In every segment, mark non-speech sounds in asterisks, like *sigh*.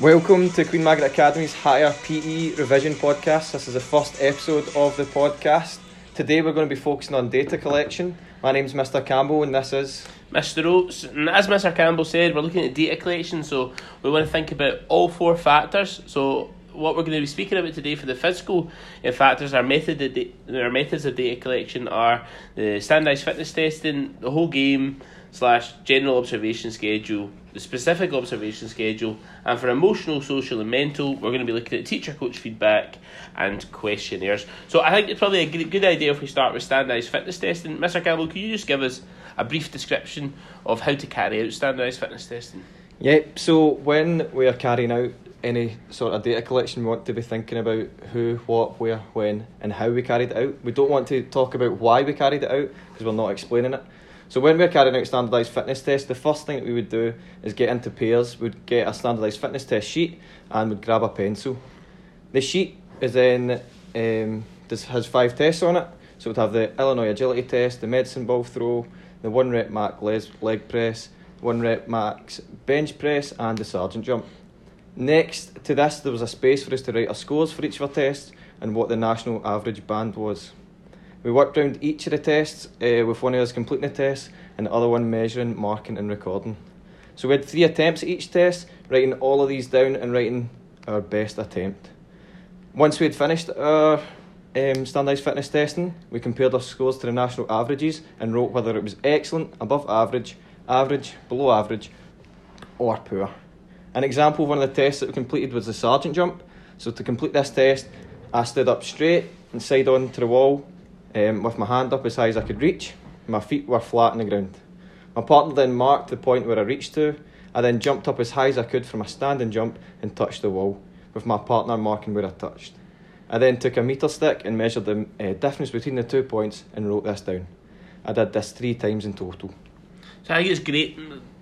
Welcome to Queen Margaret Academy's Higher PE Revision Podcast. This is the first episode of the podcast. Today we're going to be focusing on data collection. My name's Mr. Campbell and this is Mr. Oates, and as Mr. Campbell said, we're looking at data collection, so we want to think about all four factors. So, what we're going to be speaking about today for the physical factors, our method, da- our methods of data collection are the standardised fitness testing, the whole game slash general observation schedule, the specific observation schedule, and for emotional, social, and mental, we're going to be looking at teacher coach feedback and questionnaires. So, I think it's probably a good idea if we start with standardised fitness testing. Mr. Campbell, can you just give us a brief description of how to carry out standardised fitness testing? Yep, so when we are carrying out any sort of data collection, we want to be thinking about who, what, where, when, and how we carried it out. We don't want to talk about why we carried it out because we're not explaining it. So when we're carrying out standardised fitness tests, the first thing that we would do is get into pairs. We'd get a standardised fitness test sheet and we'd grab a pencil. The sheet is then um, this has five tests on it. So we'd have the Illinois agility test, the medicine ball throw, the one rep max leg press, one rep max bench press, and the sergeant jump. Next to this, there was a space for us to write our scores for each of our tests and what the national average band was. We worked around each of the tests uh, with one of us completing the test and the other one measuring, marking, and recording. So we had three attempts at each test, writing all of these down and writing our best attempt. Once we had finished our um, standardised fitness testing, we compared our scores to the national averages and wrote whether it was excellent, above average, average, below average, or poor. An example of one of the tests that we completed was the sergeant jump. So to complete this test, I stood up straight and side on to the wall um, with my hand up as high as I could reach. My feet were flat on the ground. My partner then marked the point where I reached to. I then jumped up as high as I could from a standing jump and touched the wall, with my partner marking where I touched. I then took a meter stick and measured the uh, difference between the two points and wrote this down. I did this three times in total. So, I think it's great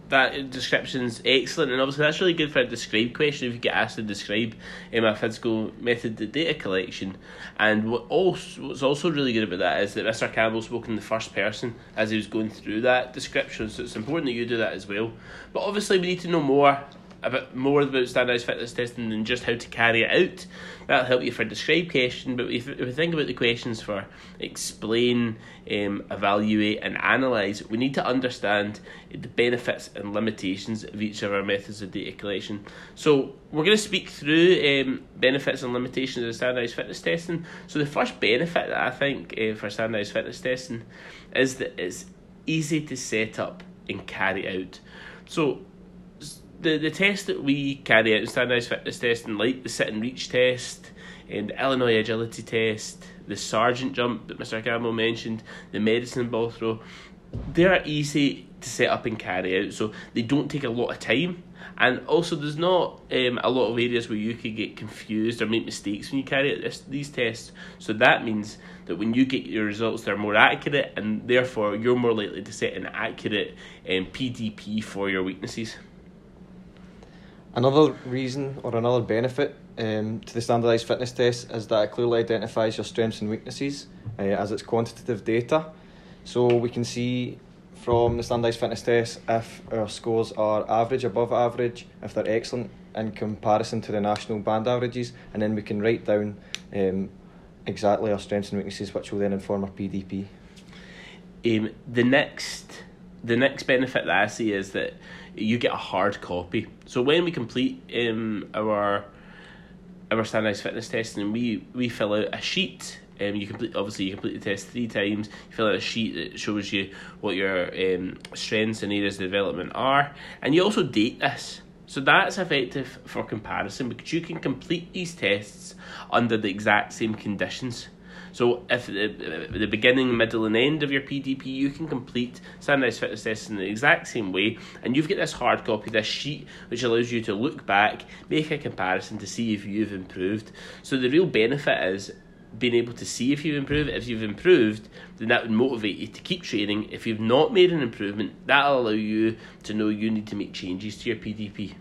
that description's excellent, and obviously that's really good for a describe question if you get asked to describe um, a physical method of data collection. And what also, what's also really good about that is that Mr. Campbell spoke in the first person as he was going through that description, so it's important that you do that as well. But obviously, we need to know more a bit more about standardised fitness testing than just how to carry it out. That'll help you for describe question, but if, if we think about the questions for explain, um, evaluate, and analyse, we need to understand the benefits and limitations of each of our methods of data collection. So we're going to speak through um, benefits and limitations of standardised fitness testing. So the first benefit that I think uh, for standardised fitness testing is that it's easy to set up and carry out. So the the test that we carry out in standardised fitness testing, like the sit and reach test, and the Illinois agility test, the sergeant jump that Mr. Campbell mentioned, the medicine ball throw, they are easy to set up and carry out, so they don't take a lot of time. And also, there's not um, a lot of areas where you could get confused or make mistakes when you carry out this, these tests. So that means that when you get your results, they're more accurate, and therefore you're more likely to set an accurate um, PDP for your weaknesses. Another reason or another benefit um, to the standardised fitness test is that it clearly identifies your strengths and weaknesses uh, as it's quantitative data. So we can see from the standardised fitness test if our scores are average, above average, if they're excellent in comparison to the national band averages, and then we can write down um, exactly our strengths and weaknesses, which will then inform our PDP. Um, the next the next benefit that I see is that you get a hard copy. So when we complete um, our our standardized fitness testing, we we fill out a sheet. Um, you complete obviously you complete the test three times. You fill out a sheet that shows you what your um, strengths and areas of development are, and you also date this. So that's effective for comparison because you can complete these tests under the exact same conditions. So if the, beginning, middle, and end of your PDP, you can complete standardized fitness tests in the exact same way, and you've got this hard copy, this sheet, which allows you to look back, make a comparison to see if you've improved. So the real benefit is being able to see if you've improved. If you've improved, then that would motivate you to keep training. If you've not made an improvement, that'll allow you to know you need to make changes to your PDP.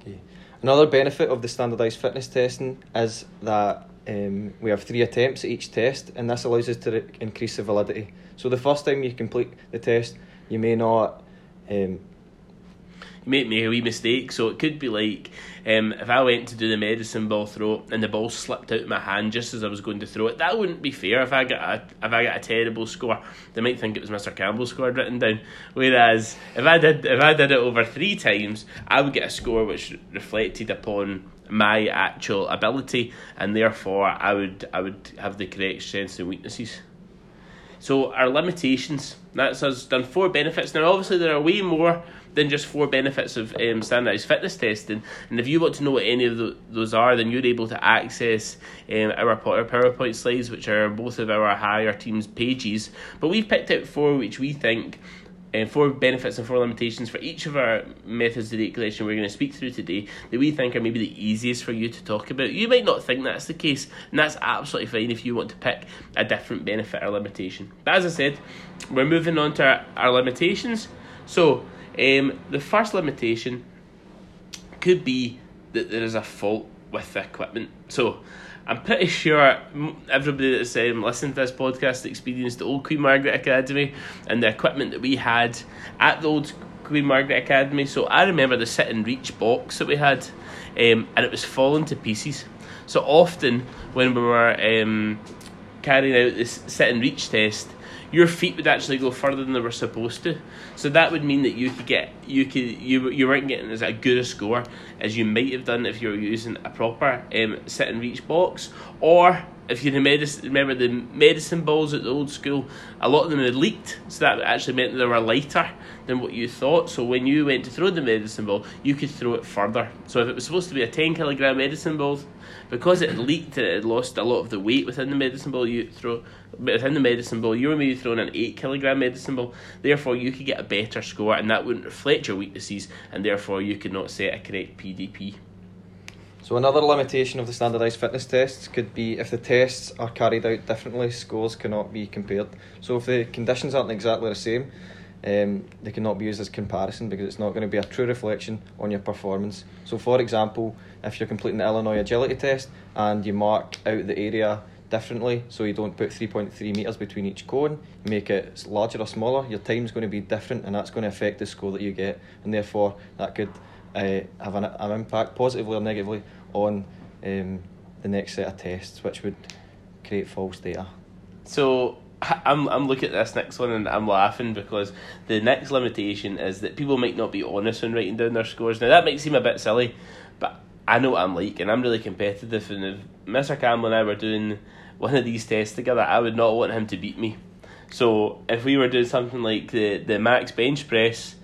Okay. Another benefit of the standardised fitness testing is that um, we have three attempts at each test, and this allows us to re- increase the validity. So the first time you complete the test, you may not. Um, you might make a wee mistake. So it could be like um, if I went to do the medicine ball throw and the ball slipped out of my hand just as I was going to throw it, that wouldn't be fair. If I got a if I got a terrible score, they might think it was Mr. Campbell's score written down. Whereas if I did if I did it over three times, I would get a score which reflected upon my actual ability, and therefore I would I would have the correct strengths and weaknesses. So our limitations. That's us done four benefits. Now, obviously, there are way more than just four benefits of um, standardised fitness testing. And if you want to know what any of the, those are, then you're able to access um, our PowerPoint slides, which are both of our higher teams pages. But we've picked out four which we think and four benefits and four limitations for each of our methods of collection we're going to speak through today that we think are maybe the easiest for you to talk about. You might not think that's the case, and that's absolutely fine if you want to pick a different benefit or limitation. But as I said, we're moving on to our, our limitations. So, um, the first limitation could be that there is a fault with the equipment. So, I'm pretty sure everybody that's um, listened to this podcast experienced the old Queen Margaret Academy and the equipment that we had at the old Queen Margaret Academy. So I remember the sit and reach box that we had, um, and it was falling to pieces. So often when we were um, carrying out this sit and reach test, your feet would actually go further than they were supposed to. So that would mean that you could get you could you you weren't getting as good a score as you might have done if you were using a proper um, sit and reach box, or if you remember the medicine balls at the old school, a lot of them had leaked, so that actually meant they were lighter than what you thought. So when you went to throw the medicine ball, you could throw it further. So if it was supposed to be a 10 kilogram medicine ball, because it leaked and it had lost a lot of the weight within the medicine ball, you throw within the medicine ball, you were maybe throwing an 8 kilogram medicine ball. Therefore, you could get a better score, and that wouldn't reflect your weaknesses, and therefore you could not set a correct PDP. So another limitation of the standardised fitness tests could be if the tests are carried out differently, scores cannot be compared. So if the conditions aren't exactly the same, um, they cannot be used as comparison because it's not going to be a true reflection on your performance. So for example, if you're completing the Illinois agility test and you mark out the area differently, so you don't put 3.3 metres between each cone, make it larger or smaller, your time's going to be different and that's going to affect the score that you get and therefore that could uh, have an, an impact positively or negatively on um, the next set of tests, which would create false data. So *laughs* I'm I'm looking at this next one and I'm laughing because the next limitation is that people might not be honest when writing down their scores. Now that might seem a bit silly, but I know what I'm like and I'm really competitive. And if Mr. Campbell and I were doing one of these tests together, I would not want him to beat me. So if we were doing something like the the max bench press,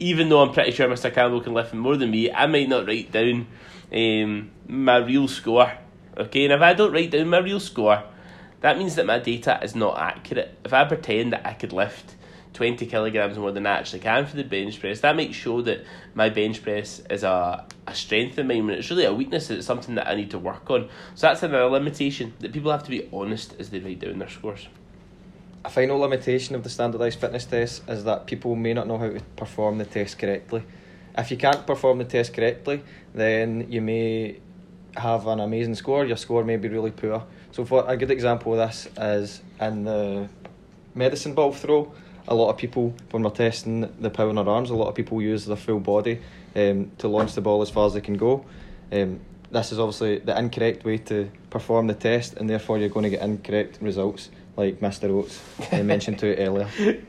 even though I'm pretty sure Mr. Campbell can lift more than me, I might not write down um, my real score. Okay, and if I don't write down my real score, that means that my data is not accurate. If I pretend that I could lift 20 kilograms more than I actually can for the bench press, that might show that my bench press is a, a strength of mine when it's really a weakness, it's something that I need to work on. So that's another limitation that people have to be honest as they write down their scores. A final limitation of the standardised fitness test is that people may not know how to perform the test correctly. If you can't perform the test correctly, then you may have an amazing score, your score may be really poor. So, for a good example of this is in the medicine ball throw. A lot of people, when we're testing the power in their arms, a lot of people use their full body um, to launch the ball as far as they can go. Um, this is obviously the incorrect way to perform the test, and therefore you're going to get incorrect results like Mr. Oates mentioned to earlier. *laughs*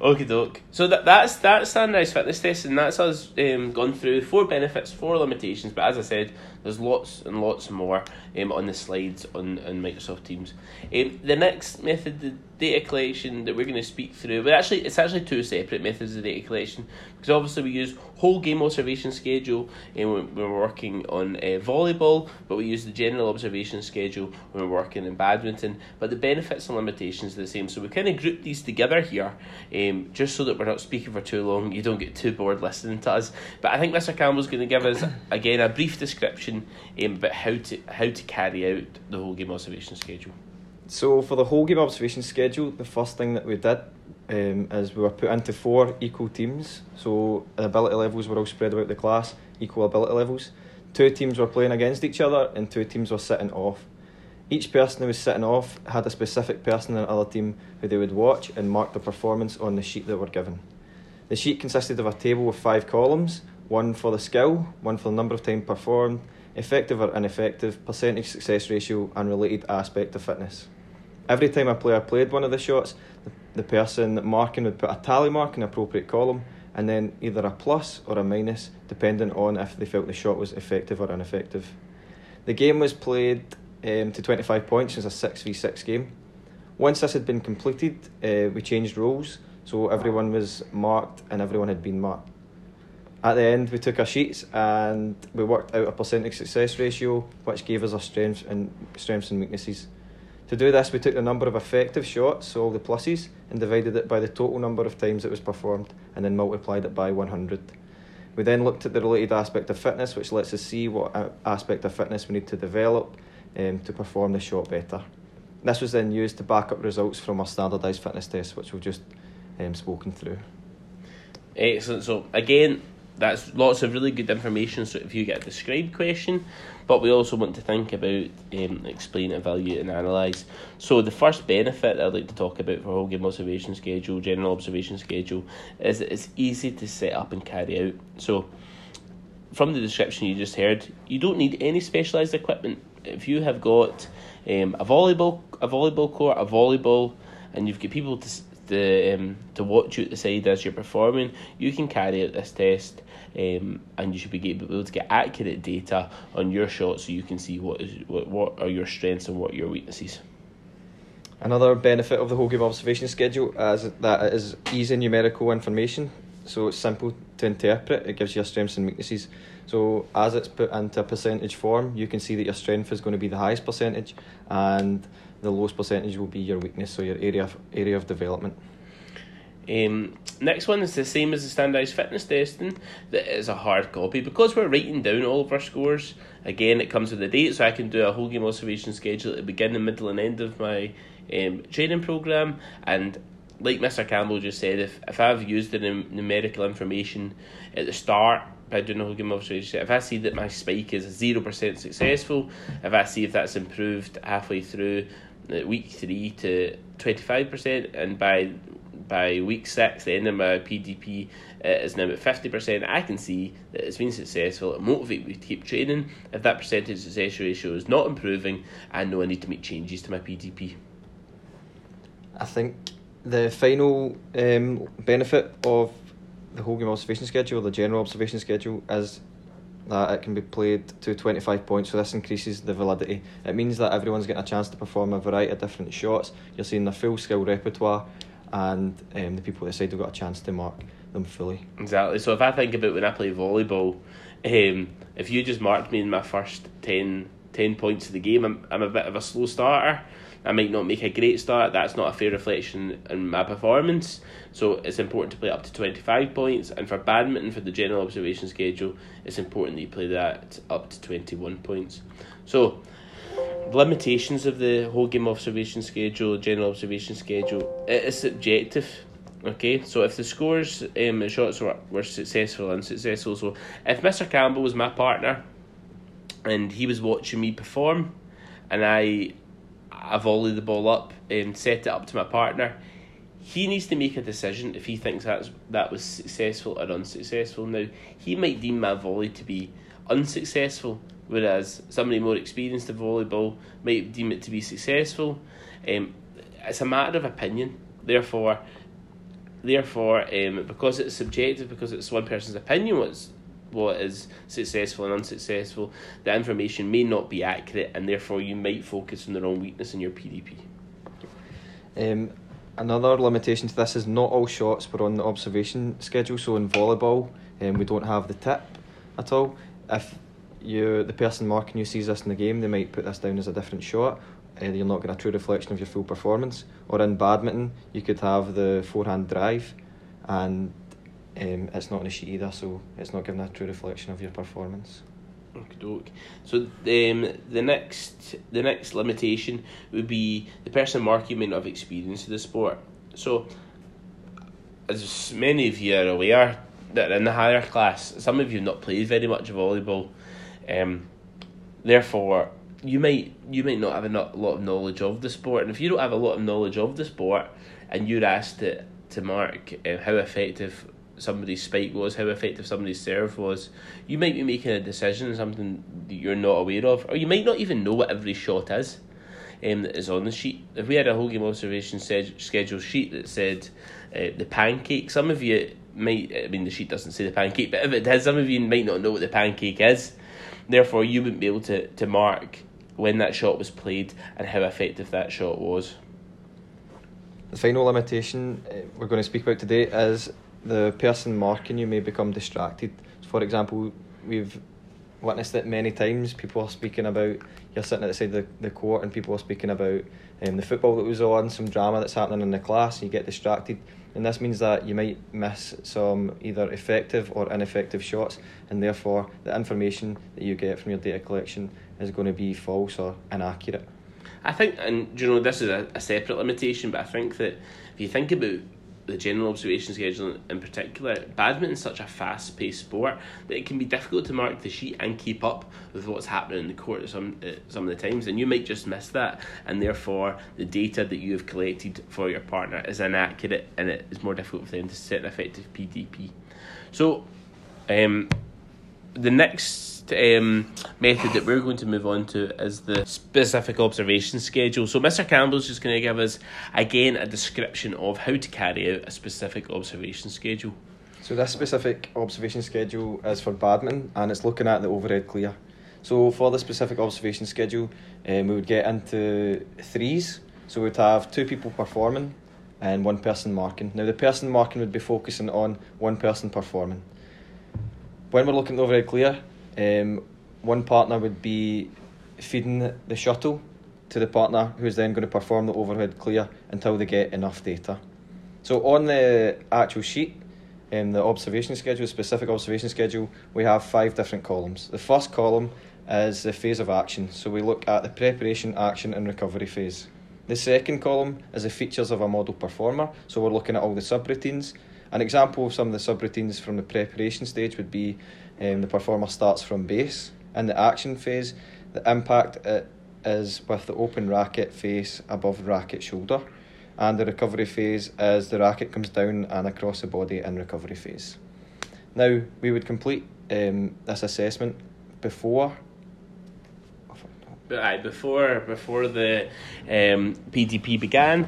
Okie doke. So that that's that's standardised fitness test, and that's us um, gone through four benefits, four limitations. But as I said, there's lots and lots more um, on the slides on, on Microsoft Teams. Um, the next method, the data collection that we're going to speak through, but actually it's actually two separate methods of data collection because obviously we use whole game observation schedule um, we're working on uh, volleyball, but we use the general observation schedule when we're working in badminton. But the benefits and limitations are the same, so we kind of group these together here, um, just so that we're not speaking for too long. You don't get too bored listening to us. But I think Mr. Campbell's going to give us again a brief description um, about how to how to carry out the whole game observation schedule. So for the whole game observation schedule, the first thing that we did um, is we were put into four equal teams. So ability levels were all spread about the class, equal ability levels. Two teams were playing against each other, and two teams were sitting off. Each person who was sitting off had a specific person in the other team who they would watch and mark their performance on the sheet they were given. The sheet consisted of a table with five columns, one for the skill, one for the number of times performed, effective or ineffective, percentage success ratio, and related aspect of fitness. Every time a player played one of the shots, the, person marking would put a tally mark in appropriate column and then either a plus or a minus, depending on if they felt the shot was effective or ineffective. The game was played um, to 25 points as a 6v6 game. Once this had been completed, uh, we changed rules, so everyone was marked and everyone had been marked. At the end, we took our sheets and we worked out a percentage success ratio, which gave us our strengths and strengths and weaknesses. To do this, we took the number of effective shots, so all the pluses, and divided it by the total number of times it was performed, and then multiplied it by 100. We then looked at the related aspect of fitness, which lets us see what aspect of fitness we need to develop um, to perform the shot better. This was then used to back up results from our standardised fitness test, which we've just um, spoken through. Excellent. So, again, that's lots of really good information. So if you get a described question, but we also want to think about um, explain, evaluate, and analyse. So the first benefit I'd like to talk about for whole game observation schedule, general observation schedule, is that it's easy to set up and carry out. So from the description you just heard, you don't need any specialised equipment. If you have got um, a volleyball, a volleyball court, a volleyball, and you've got people to to um, to watch you at the side as you're performing, you can carry out this test, um, and you should be able to get accurate data on your shot, so you can see what is what, what are your strengths and what are your weaknesses. Another benefit of the whole game observation schedule is that it is easy numerical information, so it's simple to interpret. It gives you your strengths and weaknesses. So as it's put into a percentage form, you can see that your strength is going to be the highest percentage, and the lowest percentage will be your weakness, so your area of, area of development. Um, next one is the same as the standardised fitness testing. That is a hard copy because we're writing down all of our scores. Again, it comes with a date, so I can do a whole game observation schedule at the beginning, middle, and end of my um, training program. And like Mr. Campbell just said, if if I've used the num- numerical information at the start by doing a whole game observation, if I see that my spike is zero percent successful, if I see if that's improved halfway through week three to 25%, and by by week six, the end of my PDP uh, is now at 50%. I can see that it's been successful. It motivates me to keep training. If that percentage success ratio is not improving, I know I need to make changes to my PDP. I think the final um, benefit of the whole game observation schedule, the general observation schedule, is that it can be played to 25 points, so this increases the validity. It means that everyone's getting a chance to perform a variety of different shots. You're seeing the full skill repertoire, and um, the people at the side have got a chance to mark them fully. Exactly. So if I think about when I play volleyball, um, if you just marked me in my first 10, 10 points of the game, I'm, I'm a bit of a slow starter. I might not make a great start. That's not a fair reflection in my performance. So it's important to play up to 25 points. And for badminton, for the general observation schedule, it's important that you play that up to 21 points. So, limitations of the whole game observation schedule, general observation schedule, it is subjective. Okay, so if the scores, um, shots were, were successful and unsuccessful, so if Mr. Campbell was my partner and he was watching me perform and I I volley the ball up and set it up to my partner. He needs to make a decision if he thinks that's that was successful or unsuccessful. Now he might deem my volley to be unsuccessful, whereas somebody more experienced in volleyball might deem it to be successful. Um, it's a matter of opinion. Therefore, therefore, um, because it's subjective, because it's one person's opinion, what's what is successful and unsuccessful, the information may not be accurate, and therefore you might focus on the wrong weakness in your PDP. Um, another limitation to this is not all shots were on the observation schedule. So in volleyball, um, we don't have the tip at all. If you the person marking you sees this in the game, they might put this down as a different shot. Uh, you're not getting a true reflection of your full performance. Or in badminton, you could have the forehand drive, and um, it's not on the sheet either, so it's not giving a true reflection of your performance. Okay, so um, the next the next limitation would be the person marking may not have experience of the sport. So, as many of you are aware, that in the higher class, some of you have not played very much volleyball. Um, therefore, you might you might not have a lot of knowledge of the sport, and if you don't have a lot of knowledge of the sport, and you're asked to to mark uh, how effective somebody's spike was, how effective somebody's serve was, you might be making a decision on something that you're not aware of, or you might not even know what every shot is um, that is on the sheet. If we had a whole game observation schedule sheet that said uh, the pancake, some of you might, I mean, the sheet doesn't say the pancake, but if it does, some of you might not know what the pancake is. Therefore, you wouldn't be able to, to mark when that shot was played and how effective that shot was. The final limitation uh, we're going to speak about today is the person marking you may become distracted. For example, we've witnessed it many times. People are speaking about you're sitting at the side of the, the court and people are speaking about um, the football that was on, some drama that's happening in the class, and you get distracted. And this means that you might miss some either effective or ineffective shots, and therefore the information that you get from your data collection is going to be false or inaccurate. I think, and you know, this is a, a separate limitation, but I think that if you think about the general observation schedule in particular, badminton is such a fast paced sport that it can be difficult to mark the sheet and keep up with what's happening in the court some uh, some of the times, and you might just miss that, and therefore the data that you have collected for your partner is inaccurate, and it is more difficult for them to set an effective PDP. So, um, the next um, method that we're going to move on to is the specific observation schedule. So, Mr. Campbell's just going to give us again a description of how to carry out a specific observation schedule. So, this specific observation schedule is for badminton and it's looking at the overhead clear. So, for the specific observation schedule, um, we would get into threes. So, we'd have two people performing and one person marking. Now, the person marking would be focusing on one person performing. When we're looking at the overhead clear, um, one partner would be feeding the shuttle to the partner who's then going to perform the overhead clear until they get enough data. So on the actual sheet, in the observation schedule, specific observation schedule, we have five different columns. The first column is the phase of action, so we look at the preparation, action, and recovery phase. The second column is the features of a model performer, so we're looking at all the subroutines. An example of some of the subroutines from the preparation stage would be um, the performer starts from base. In the action phase, the impact is with the open racket face above racket shoulder, and the recovery phase is the racket comes down and across the body in recovery phase. Now, we would complete um, this assessment before before before the um, PDP began,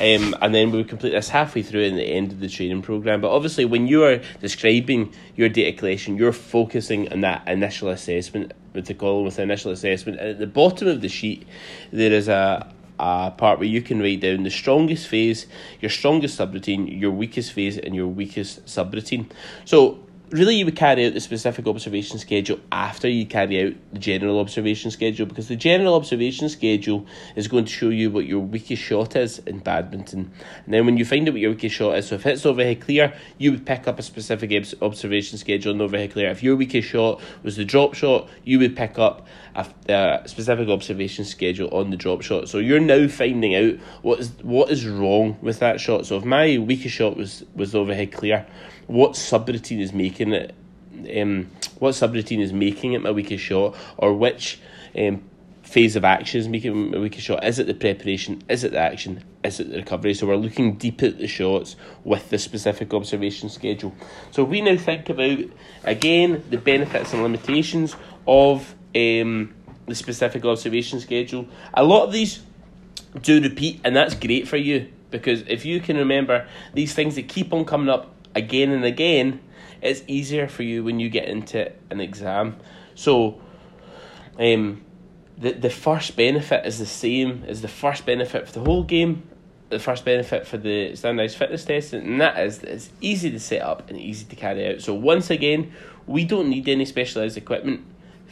um, and then we would complete this halfway through in the end of the training program. But obviously, when you are describing your data collection, you're focusing on that initial assessment with the column with the initial assessment. And at the bottom of the sheet, there is a a part where you can write down the strongest phase, your strongest subroutine, your weakest phase, and your weakest subroutine. So really you would carry out the specific observation schedule after you carry out the general observation schedule because the general observation schedule is going to show you what your weakest shot is in badminton. And then when you find out what your weakest shot is, so if it's overhead clear, you would pick up a specific observation schedule in overhead clear. If your weakest shot was the drop shot, you would pick up a, a specific observation schedule on the drop shot. So you're now finding out what is what is wrong with that shot. So if my weakest shot was was overhead clear, what subroutine is making it um, what subroutine is making it my weakest shot or which um, phase of action is making my weakest shot. Is it the preparation? Is it the action? Is it the recovery? So we're looking deep at the shots with the specific observation schedule. So we now think about again the benefits and limitations of um, the specific observation schedule. A lot of these do repeat and that's great for you because if you can remember these things that keep on coming up again and again, it's easier for you when you get into an exam. So, um, the the first benefit is the same as the first benefit for the whole game. The first benefit for the standardized fitness test, and that is that it's easy to set up and easy to carry out. So once again, we don't need any specialized equipment.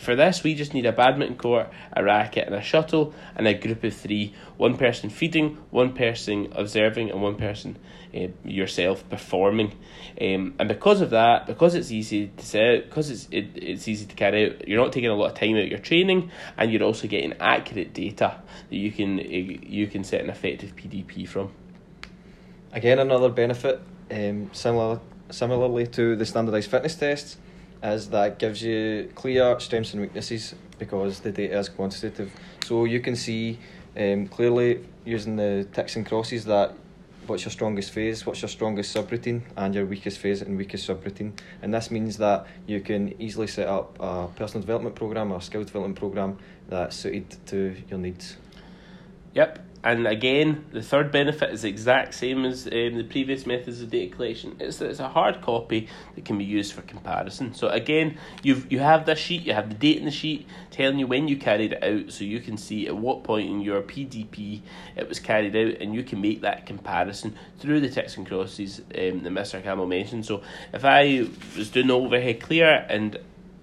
For this, we just need a badminton court, a racket, and a shuttle, and a group of three one person feeding, one person observing, and one person uh, yourself performing. Um, and because of that, because it's easy to set, because it's it, it's easy to carry out, you're not taking a lot of time out of your training, and you're also getting accurate data that you can uh, you can set an effective PDP from. Again, another benefit, um, similar similarly to the standardised fitness tests, is that gives you clear strengths and weaknesses because the data is quantitative. So you can see um, clearly using the ticks and crosses that what's your strongest phase, what's your strongest subroutine, and your weakest phase and weakest subroutine. And this means that you can easily set up a personal development program or skill development program that's suited to your needs. Yep, and again, the third benefit is the exact same as um, the previous methods of data collection. It's that it's a hard copy that can be used for comparison. So again, you've you have this sheet, you have the date in the sheet telling you when you carried it out, so you can see at what point in your PDP it was carried out, and you can make that comparison through the ticks and crosses um, that Mr. Campbell mentioned. So if I was doing the overhead clear and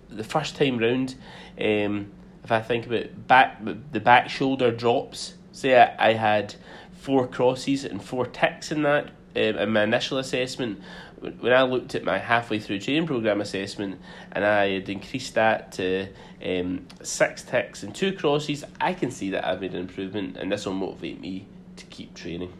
the first time round, um, if I think about back the back shoulder drops say I, I had four crosses and four ticks in that um, in my initial assessment. When I looked at my halfway through training program assessment and I had increased that to um, six ticks and two crosses, I can see that I've made an improvement, and this will motivate me to keep training.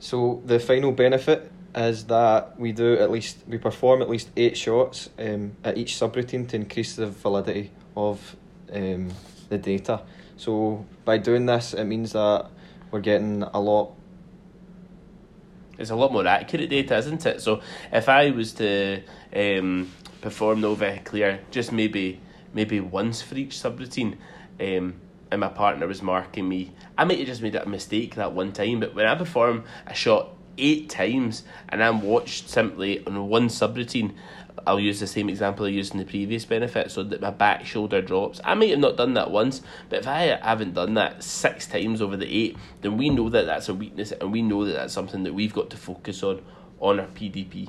So the final benefit is that we do at least we perform at least eight shots um, at each subroutine to increase the validity of um, the data. So by doing this, it means that we're getting a lot. It's a lot more accurate data, isn't it? So if I was to um, perform overhead clear just maybe maybe once for each subroutine, um, and my partner was marking me, I might have just made a mistake that one time. But when I perform a shot eight times and I'm watched simply on one subroutine, I'll use the same example I used in the previous benefit, so that my back shoulder drops. I might have not done that once, but if I haven't done that six times over the eight, then we know that that's a weakness, and we know that that's something that we've got to focus on on our PDP.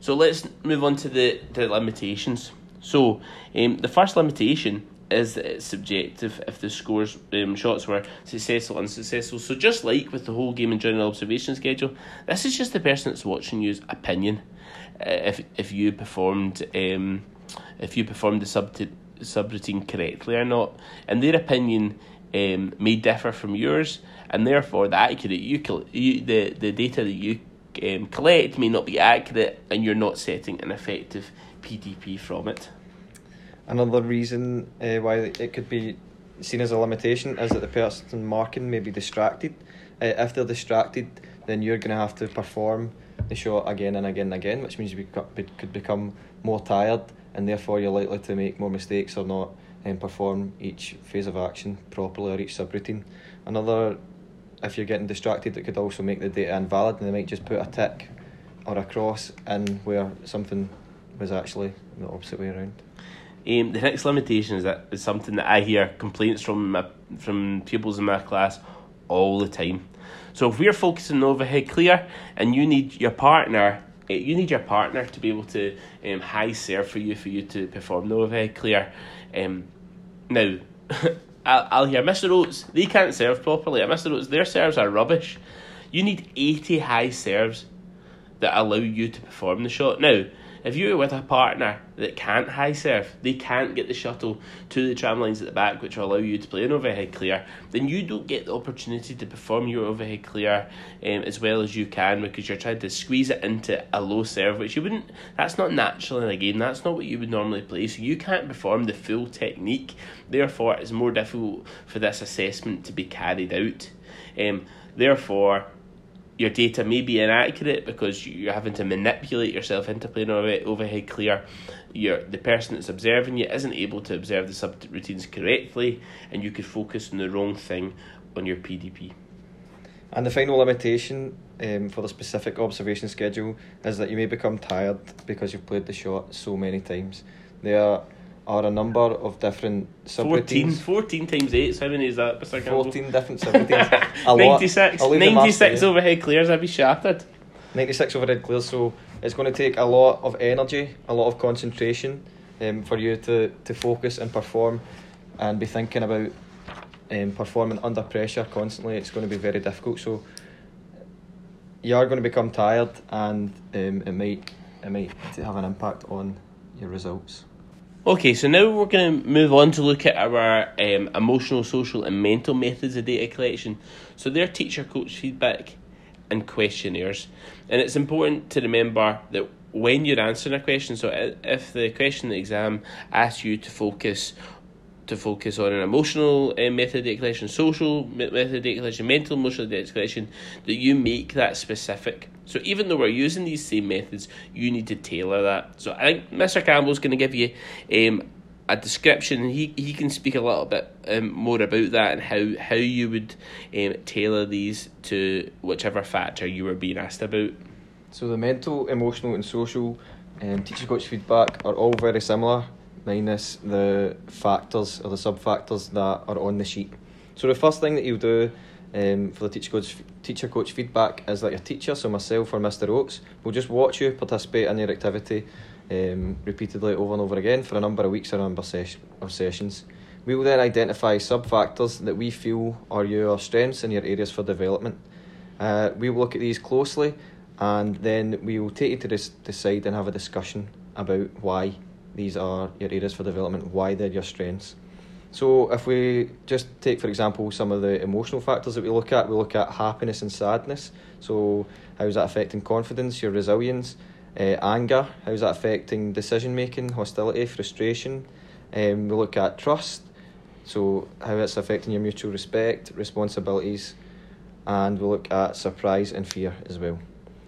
So let's move on to the, the limitations. So um, the first limitation is that it's subjective if the scores um, shots were successful unsuccessful. So just like with the whole game and general observation schedule, this is just the person that's watching you's opinion. Uh, if if you performed um, if you performed the sub subroutine correctly or not, and their opinion um, may differ from yours, and therefore the accurate you, you the the data that you um, collect may not be accurate, and you're not setting an effective PDP from it. Another reason uh, why it could be seen as a limitation is that the person marking may be distracted. Uh, if they're distracted, then you're going to have to perform the shot again and again and again, which means you could become more tired and therefore you're likely to make more mistakes or not um, perform each phase of action properly or each subroutine. Another, if you're getting distracted, it could also make the data invalid and they might just put a tick or a cross in where something was actually the opposite way around. Um, the next limitation is that is something that I hear complaints from my, from pupils in my class all the time. So if we're focusing overhead clear and you need your partner eh, you need your partner to be able to um, high serve for you for you to perform overhead clear. Um, now, *laughs* I'll, I'll hear Mr. Oates, they can't serve properly. Mr. Oates, their serves are rubbish. You need 80 high serves that allow you to perform the shot. Now, if you're with a partner that can't high serve, they can't get the shuttle to the tram lines at the back, which will allow you to play an overhead clear, then you don't get the opportunity to perform your overhead clear um, as well as you can because you're trying to squeeze it into a low serve, which you wouldn't. That's not natural in a game. That's not what you would normally play. So you can't perform the full technique. Therefore, it's more difficult for this assessment to be carried out. Um, therefore your data may be inaccurate because you're having to manipulate yourself into playing overhead clear. You're, the person that's observing you isn't able to observe the subroutines correctly, and you could focus on the wrong thing on your PDP. And the final limitation um, for the specific observation schedule is that you may become tired because you've played the shot so many times. There are a number of different subroutines. 14, 14 times 8, so how many is that, Mr. 14 different subroutines. *laughs* a 96, 96 overhead clears, I'd be shattered. 96 overhead clears, so it's going to take a lot of energy, a lot of concentration um, for you to, to focus and perform and be thinking about um, performing under pressure constantly. It's going to be very difficult, so you are going to become tired and um, it might it might have an impact on your results. Okay, so now we're going to move on to look at our um, emotional, social, and mental methods of data collection. So they're teacher coach feedback and questionnaires. And it's important to remember that when you're answering a question, so if the question the exam asks you to focus to focus on an emotional uh, method of data collection, social method data collection, mental emotional data collection, that you make that specific. So even though we're using these same methods, you need to tailor that. So I think Mr. Campbell's going to give you um, a description. He he can speak a little bit um, more about that and how how you would um, tailor these to whichever factor you were being asked about. So the mental, emotional, and social um, teacher coach feedback are all very similar, minus the factors or the sub factors that are on the sheet. So the first thing that you'll do um, for the teacher coach teacher coach feedback is that your teacher, so myself or Mr Oates, will just watch you participate in your activity um, repeatedly over and over again for a number of weeks or number ses- of sessions. We will then identify sub factors that we feel are your strengths and your areas for development. Uh, we will look at these closely and then we will take you to this, decide and have a discussion about why these are your areas for development, why they're your strengths. So, if we just take, for example, some of the emotional factors that we look at, we look at happiness and sadness. So, how is that affecting confidence, your resilience, uh, anger, how is that affecting decision making, hostility, frustration? Um, we look at trust, so how it's affecting your mutual respect, responsibilities, and we look at surprise and fear as well.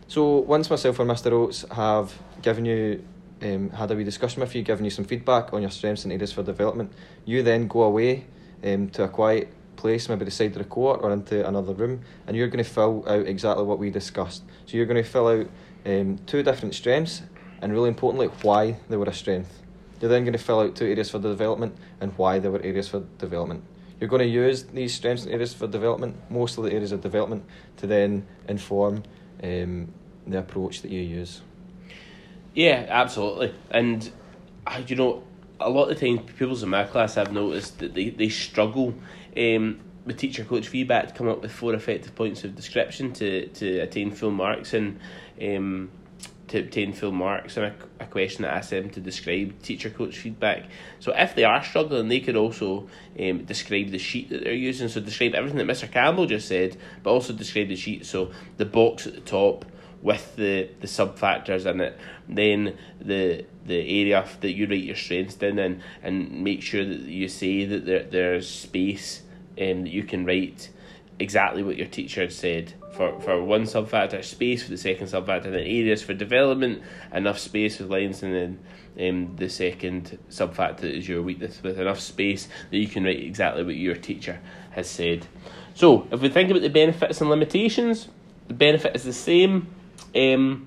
So once myself and Mr. Oates have given you um, had a wee discussion with you, given you some feedback on your strengths and areas for development, you then go away um, to a quiet place, maybe the side of the court or into another room, and you're going to fill out exactly what we discussed. So you're going to fill out um, two different strengths, and really importantly, why they were a strength. You're then going to fill out two areas for the development and why they were areas for development. You're going to use these strengths and areas for development, most of the areas of development, to then inform um, the approach that you use. Yeah, absolutely. And, uh, you know, a lot of the time, pupils in my class I've noticed that they, they struggle um, with teacher coach feedback to come up with four effective points of description to, to attain full marks and um, to obtain full marks and a, a question that asks them to describe teacher coach feedback. So if they are struggling, they could also um, describe the sheet that they're using. So describe everything that Mr. Campbell just said, but also describe the sheet. So the box at the top with the, the sub factors in it, then the the area that you write your strengths in, and, make sure that you say that there, there's space um, that you can write exactly what your teacher had said. For, for one sub factor, space for the second sub factor, then areas for development, enough space with lines, and then um, the second sub factor is your weakness with enough space that you can write exactly what your teacher has said. So, if we think about the benefits and limitations, the benefit is the same um,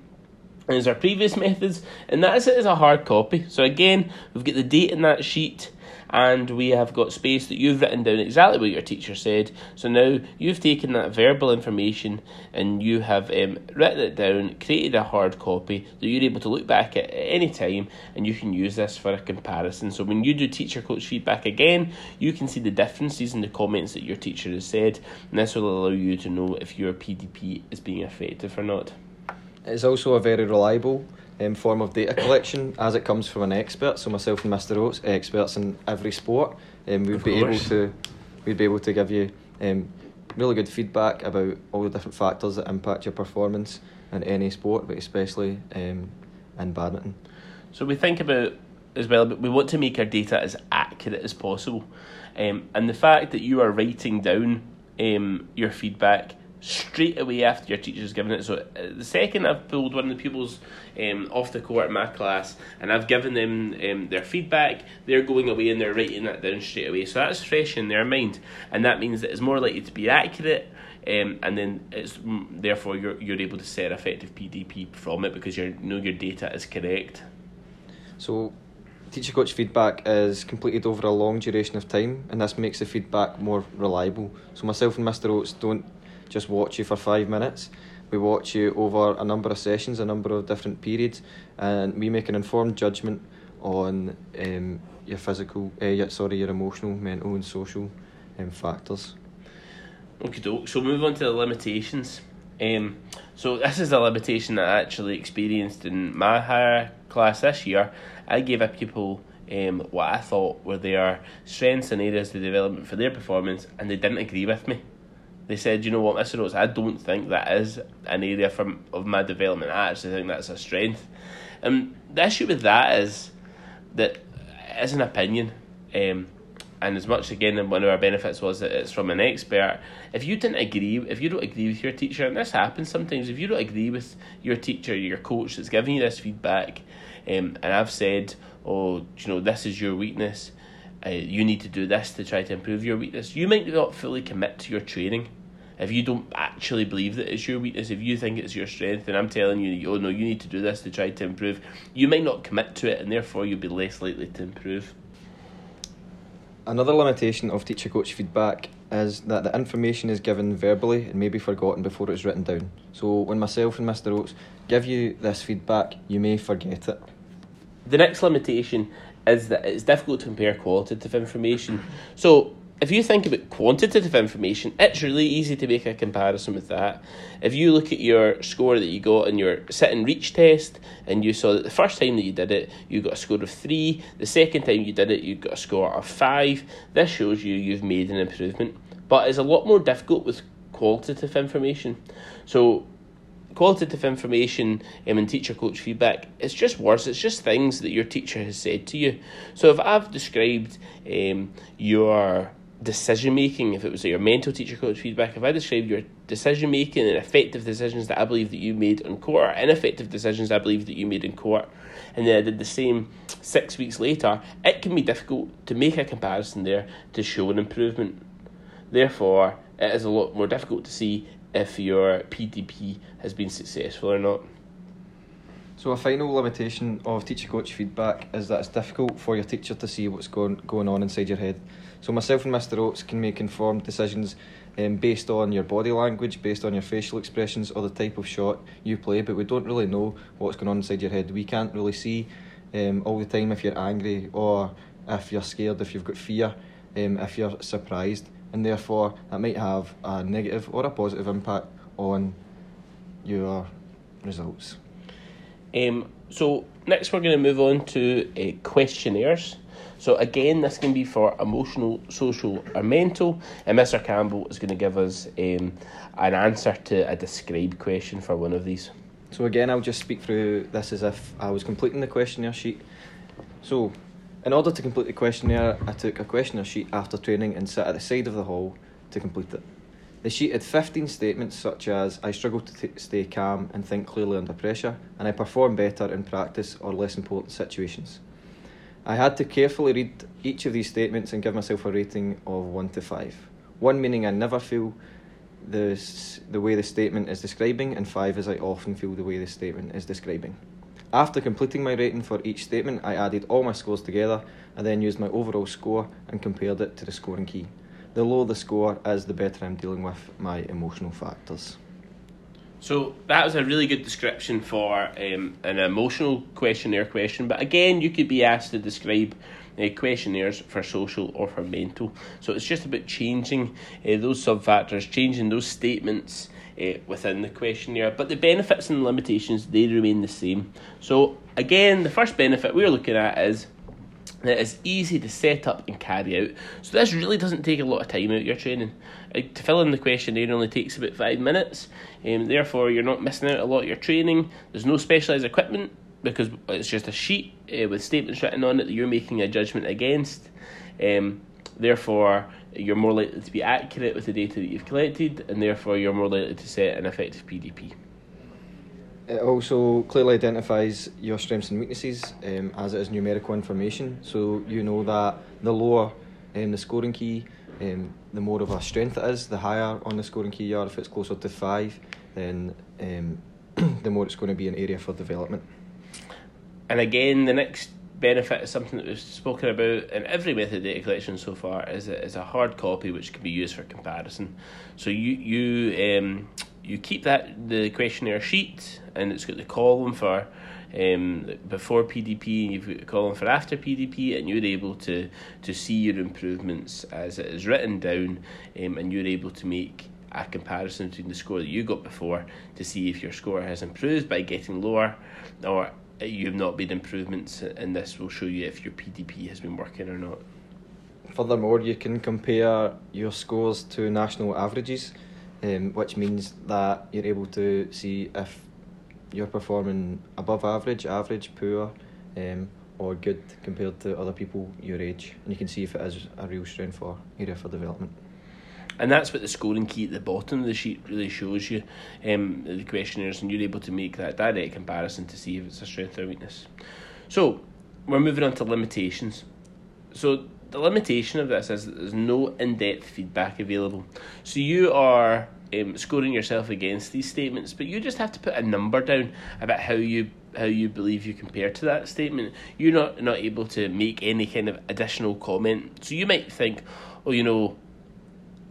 as our previous methods, and that is it as a hard copy. So, again, we've got the date in that sheet and we have got space that you've written down exactly what your teacher said. So now you've taken that verbal information and you have um, written it down, created a hard copy that you're able to look back at, at any time and you can use this for a comparison. So when you do teacher coach feedback again, you can see the differences in the comments that your teacher has said, and this will allow you to know if your PDP is being effective or not. It's also a very reliable um, form of data collection as it comes from an expert. So myself and Mr. Oates, experts in every sport, um, we'd Of be course. able to we'd be able to give you um, really good feedback about all the different factors that impact your performance in any sport, but especially um, in badminton. So we think about as well, but we want to make our data as accurate as possible. Um, and the fact that you are writing down um, your feedback straight away after your teacher's given it. So uh, the second I've pulled one of the pupils um, off the court in my class and I've given them um, their feedback, they're going away and they're writing that down straight away. So that's fresh in their mind, and that means that it's more likely to be accurate. Um, and then it's therefore you're you're able to set effective PDP from it because you know your data is correct. So, teacher coach feedback is completed over a long duration of time, and this makes the feedback more reliable. So, myself and Mr. Oates don't just watch you for five minutes. We watch you over a number of sessions, a number of different periods, and we make an informed judgment on um, your physical, uh, sorry, your emotional, mental, and social um, factors. Okay. So move on to the limitations. Um, so this is a limitation that I actually experienced in my higher class this year. I gave a pupil um, what I thought were their strengths and areas of development for their performance, and they didn't agree with me. They said, "You know what, Mr. Oates, I don't think that is an area from of my development. I actually think that's a strength." And the issue with that is that it's an opinion. Um, and as much again, one of our benefits was that it's from an expert. If you didn't agree, if you don't agree with your teacher, and this happens sometimes, if you don't agree with your teacher, your coach that's giving you this feedback, um, and I've said, oh, you know, this is your weakness. Uh, you need to do this to try to improve your weakness. You might not fully commit to your training if you don't actually believe that it's your weakness, if you think it's your strength, and I'm telling you, oh no, you need to do this to try to improve, you might not commit to it, and therefore you'll be less likely to improve. Another limitation of teacher coach feedback is that the information is given verbally and may be forgotten before it's written down. So when myself and Mr. Oates give you this feedback, you may forget it. The next limitation is that it's difficult to compare qualitative information. So if you think about quantitative information, it's really easy to make a comparison with that. If you look at your score that you got in your sit and reach test, and you saw that the first time that you did it, you got a score of three, the second time you did it, you got a score of five, this shows you you've made an improvement. But it's a lot more difficult with qualitative information. So, qualitative information um, and teacher coach feedback, it's just words, it's just things that your teacher has said to you. So, if I've described um, your decision making, if it was your mental teacher coach feedback, if I described your decision making and effective decisions that I believe that you made in court, or ineffective decisions I believe that you made in court, and then I did the same six weeks later, it can be difficult to make a comparison there to show an improvement. Therefore, it is a lot more difficult to see if your PDP has been successful or not. So a final limitation of teacher coach feedback is that it's difficult for your teacher to see what's going going on inside your head. So myself and Mr. Oates can make informed decisions um, based on your body language, based on your facial expressions, or the type of shot you play. But we don't really know what's going on inside your head. We can't really see um, all the time if you're angry or if you're scared, if you've got fear, um, if you're surprised, and therefore that might have a negative or a positive impact on your results. Um, so next we're going to move on to uh, questionnaires. So again, this can be for emotional, social, or mental. And Mr. Campbell is going to give us um, an answer to a describe question for one of these. So again, I'll just speak through this as if I was completing the questionnaire sheet. So, in order to complete the questionnaire, I took a questionnaire sheet after training and sat at the side of the hall to complete it. The sheet had 15 statements such as I struggle to t- stay calm and think clearly under pressure, and I perform better in practice or less important situations. I had to carefully read each of these statements and give myself a rating of 1 to 5. 1 meaning I never feel the, the way the statement is describing, and 5 is I often feel the way the statement is describing. After completing my rating for each statement, I added all my scores together and then used my overall score and compared it to the scoring key. The lower the score is, the better I'm dealing with my emotional factors. So that was a really good description for um, an emotional questionnaire question. But again, you could be asked to describe uh, questionnaires for social or for mental. So it's just about changing uh, those sub factors, changing those statements uh, within the questionnaire. But the benefits and limitations they remain the same. So again, the first benefit we're looking at is that it's easy to set up and carry out. So this really doesn't take a lot of time out your training. Uh, to fill in the questionnaire only takes about five minutes. Um, therefore, you're not missing out a lot of your training. There's no specialised equipment because it's just a sheet uh, with statements written on it that you're making a judgment against. Um, therefore, you're more likely to be accurate with the data that you've collected, and therefore, you're more likely to set an effective PDP. It also clearly identifies your strengths and weaknesses um, as it is numerical information. So you know that the lower um, the scoring key, um, the more of a strength it is. The higher on the scoring key you are, if it's closer to five, then um, *clears throat* the more it's going to be an area for development. And again, the next benefit is something that we've spoken about in every method data collection so far is a, is a hard copy which can be used for comparison. So you you um, you keep that the questionnaire sheet and it's got the column for um, before PDP and you've got a column for after PDP and you're able to to see your improvements as it is written down um, and you're able to make a comparison between the score that you got before to see if your score has improved by getting lower or you've not made improvements and this will show you if your PDP has been working or not. Furthermore, you can compare your scores to national averages um, which means that you're able to see if you're performing above average, average, poor, um, or good compared to other people your age, and you can see if it is a real strength for area for development. And that's what the scoring key at the bottom of the sheet really shows you, um, the questionnaires, and you're able to make that direct comparison to see if it's a strength or weakness. So, we're moving on to limitations. So, the limitation of this is that there's no in depth feedback available. So, you are um, scoring yourself against these statements, but you just have to put a number down about how you how you believe you compare to that statement. You're not not able to make any kind of additional comment. So you might think, oh, you know,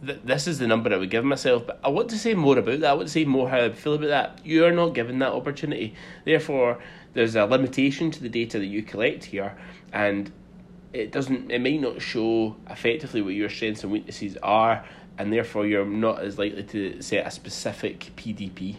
th- this is the number I would give myself, but I want to say more about that. I want to say more how I feel about that. You are not given that opportunity. Therefore, there's a limitation to the data that you collect here, and it doesn't. It may not show effectively what your strengths and weaknesses are, and therefore you're not as likely to set a specific PDP.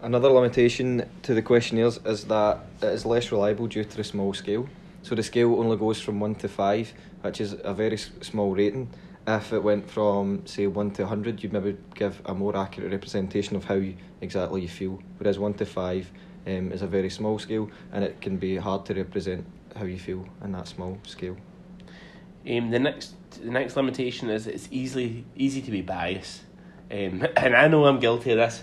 Another limitation to the questionnaires is that it is less reliable due to the small scale. So the scale only goes from 1 to 5, which is a very small rating. If it went from, say, 1 to 100, you'd maybe give a more accurate representation of how you, exactly you feel. Whereas 1 to 5 um, is a very small scale and it can be hard to represent how you feel in that small scale. Um, the next the next limitation is it's easily easy to be biased, um, *laughs* and I know I'm guilty of this.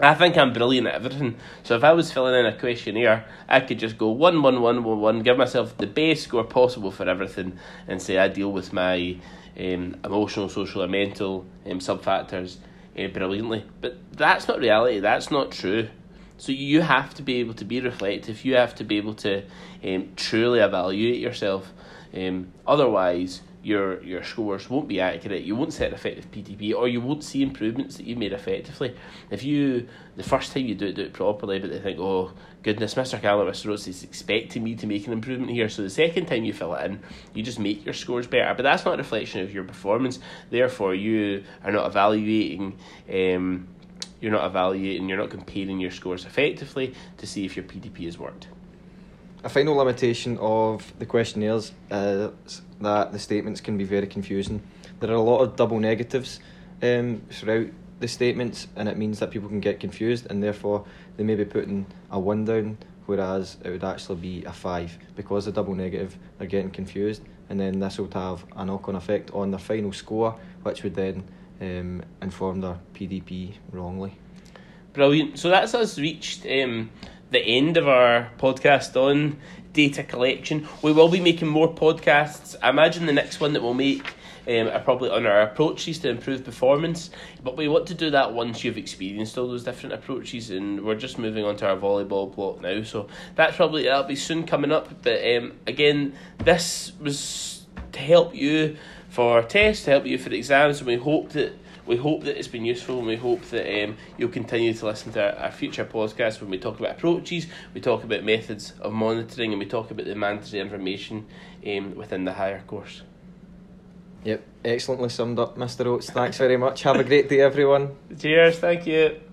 I think I'm brilliant at everything. So if I was filling in a questionnaire, I could just go one one one one one, give myself the best score possible for everything, and say I deal with my um, emotional, social, and mental um, sub factors uh, brilliantly. But that's not reality. That's not true. So you have to be able to be reflective. You have to be able to um, truly evaluate yourself. Um, otherwise, your your scores won't be accurate. You won't set effective PDP, or you won't see improvements that you made effectively. If you the first time you do it, do it properly, but they think, oh goodness, Mister Callum is expecting me to make an improvement here. So the second time you fill it in, you just make your scores better. But that's not a reflection of your performance. Therefore, you are not evaluating. Um, you're not evaluating, you're not comparing your scores effectively to see if your PDP has worked. A final limitation of the questionnaires is that the statements can be very confusing. There are a lot of double negatives um, throughout the statements, and it means that people can get confused, and therefore they may be putting a one down, whereas it would actually be a five. Because the double negative, they're getting confused, and then this would have a knock on effect on their final score, which would then um, informed our PDP wrongly. Brilliant. So that's us reached um, the end of our podcast on data collection. We will be making more podcasts. I imagine the next one that we'll make um, are probably on our approaches to improve performance. But we want to do that once you've experienced all those different approaches, and we're just moving on to our volleyball block now. So that's probably that'll be soon coming up. But um, again, this was to help you for tests, to help you for exams, and we hope that we hope that it's been useful and we hope that um, you'll continue to listen to our, our, future podcasts when we talk about approaches, we talk about methods of monitoring, and we talk about the mandatory information um, within the higher course. Yep, excellently summed up, Mr. Oates. Thanks very much. Have a great day, everyone. Cheers, thank you.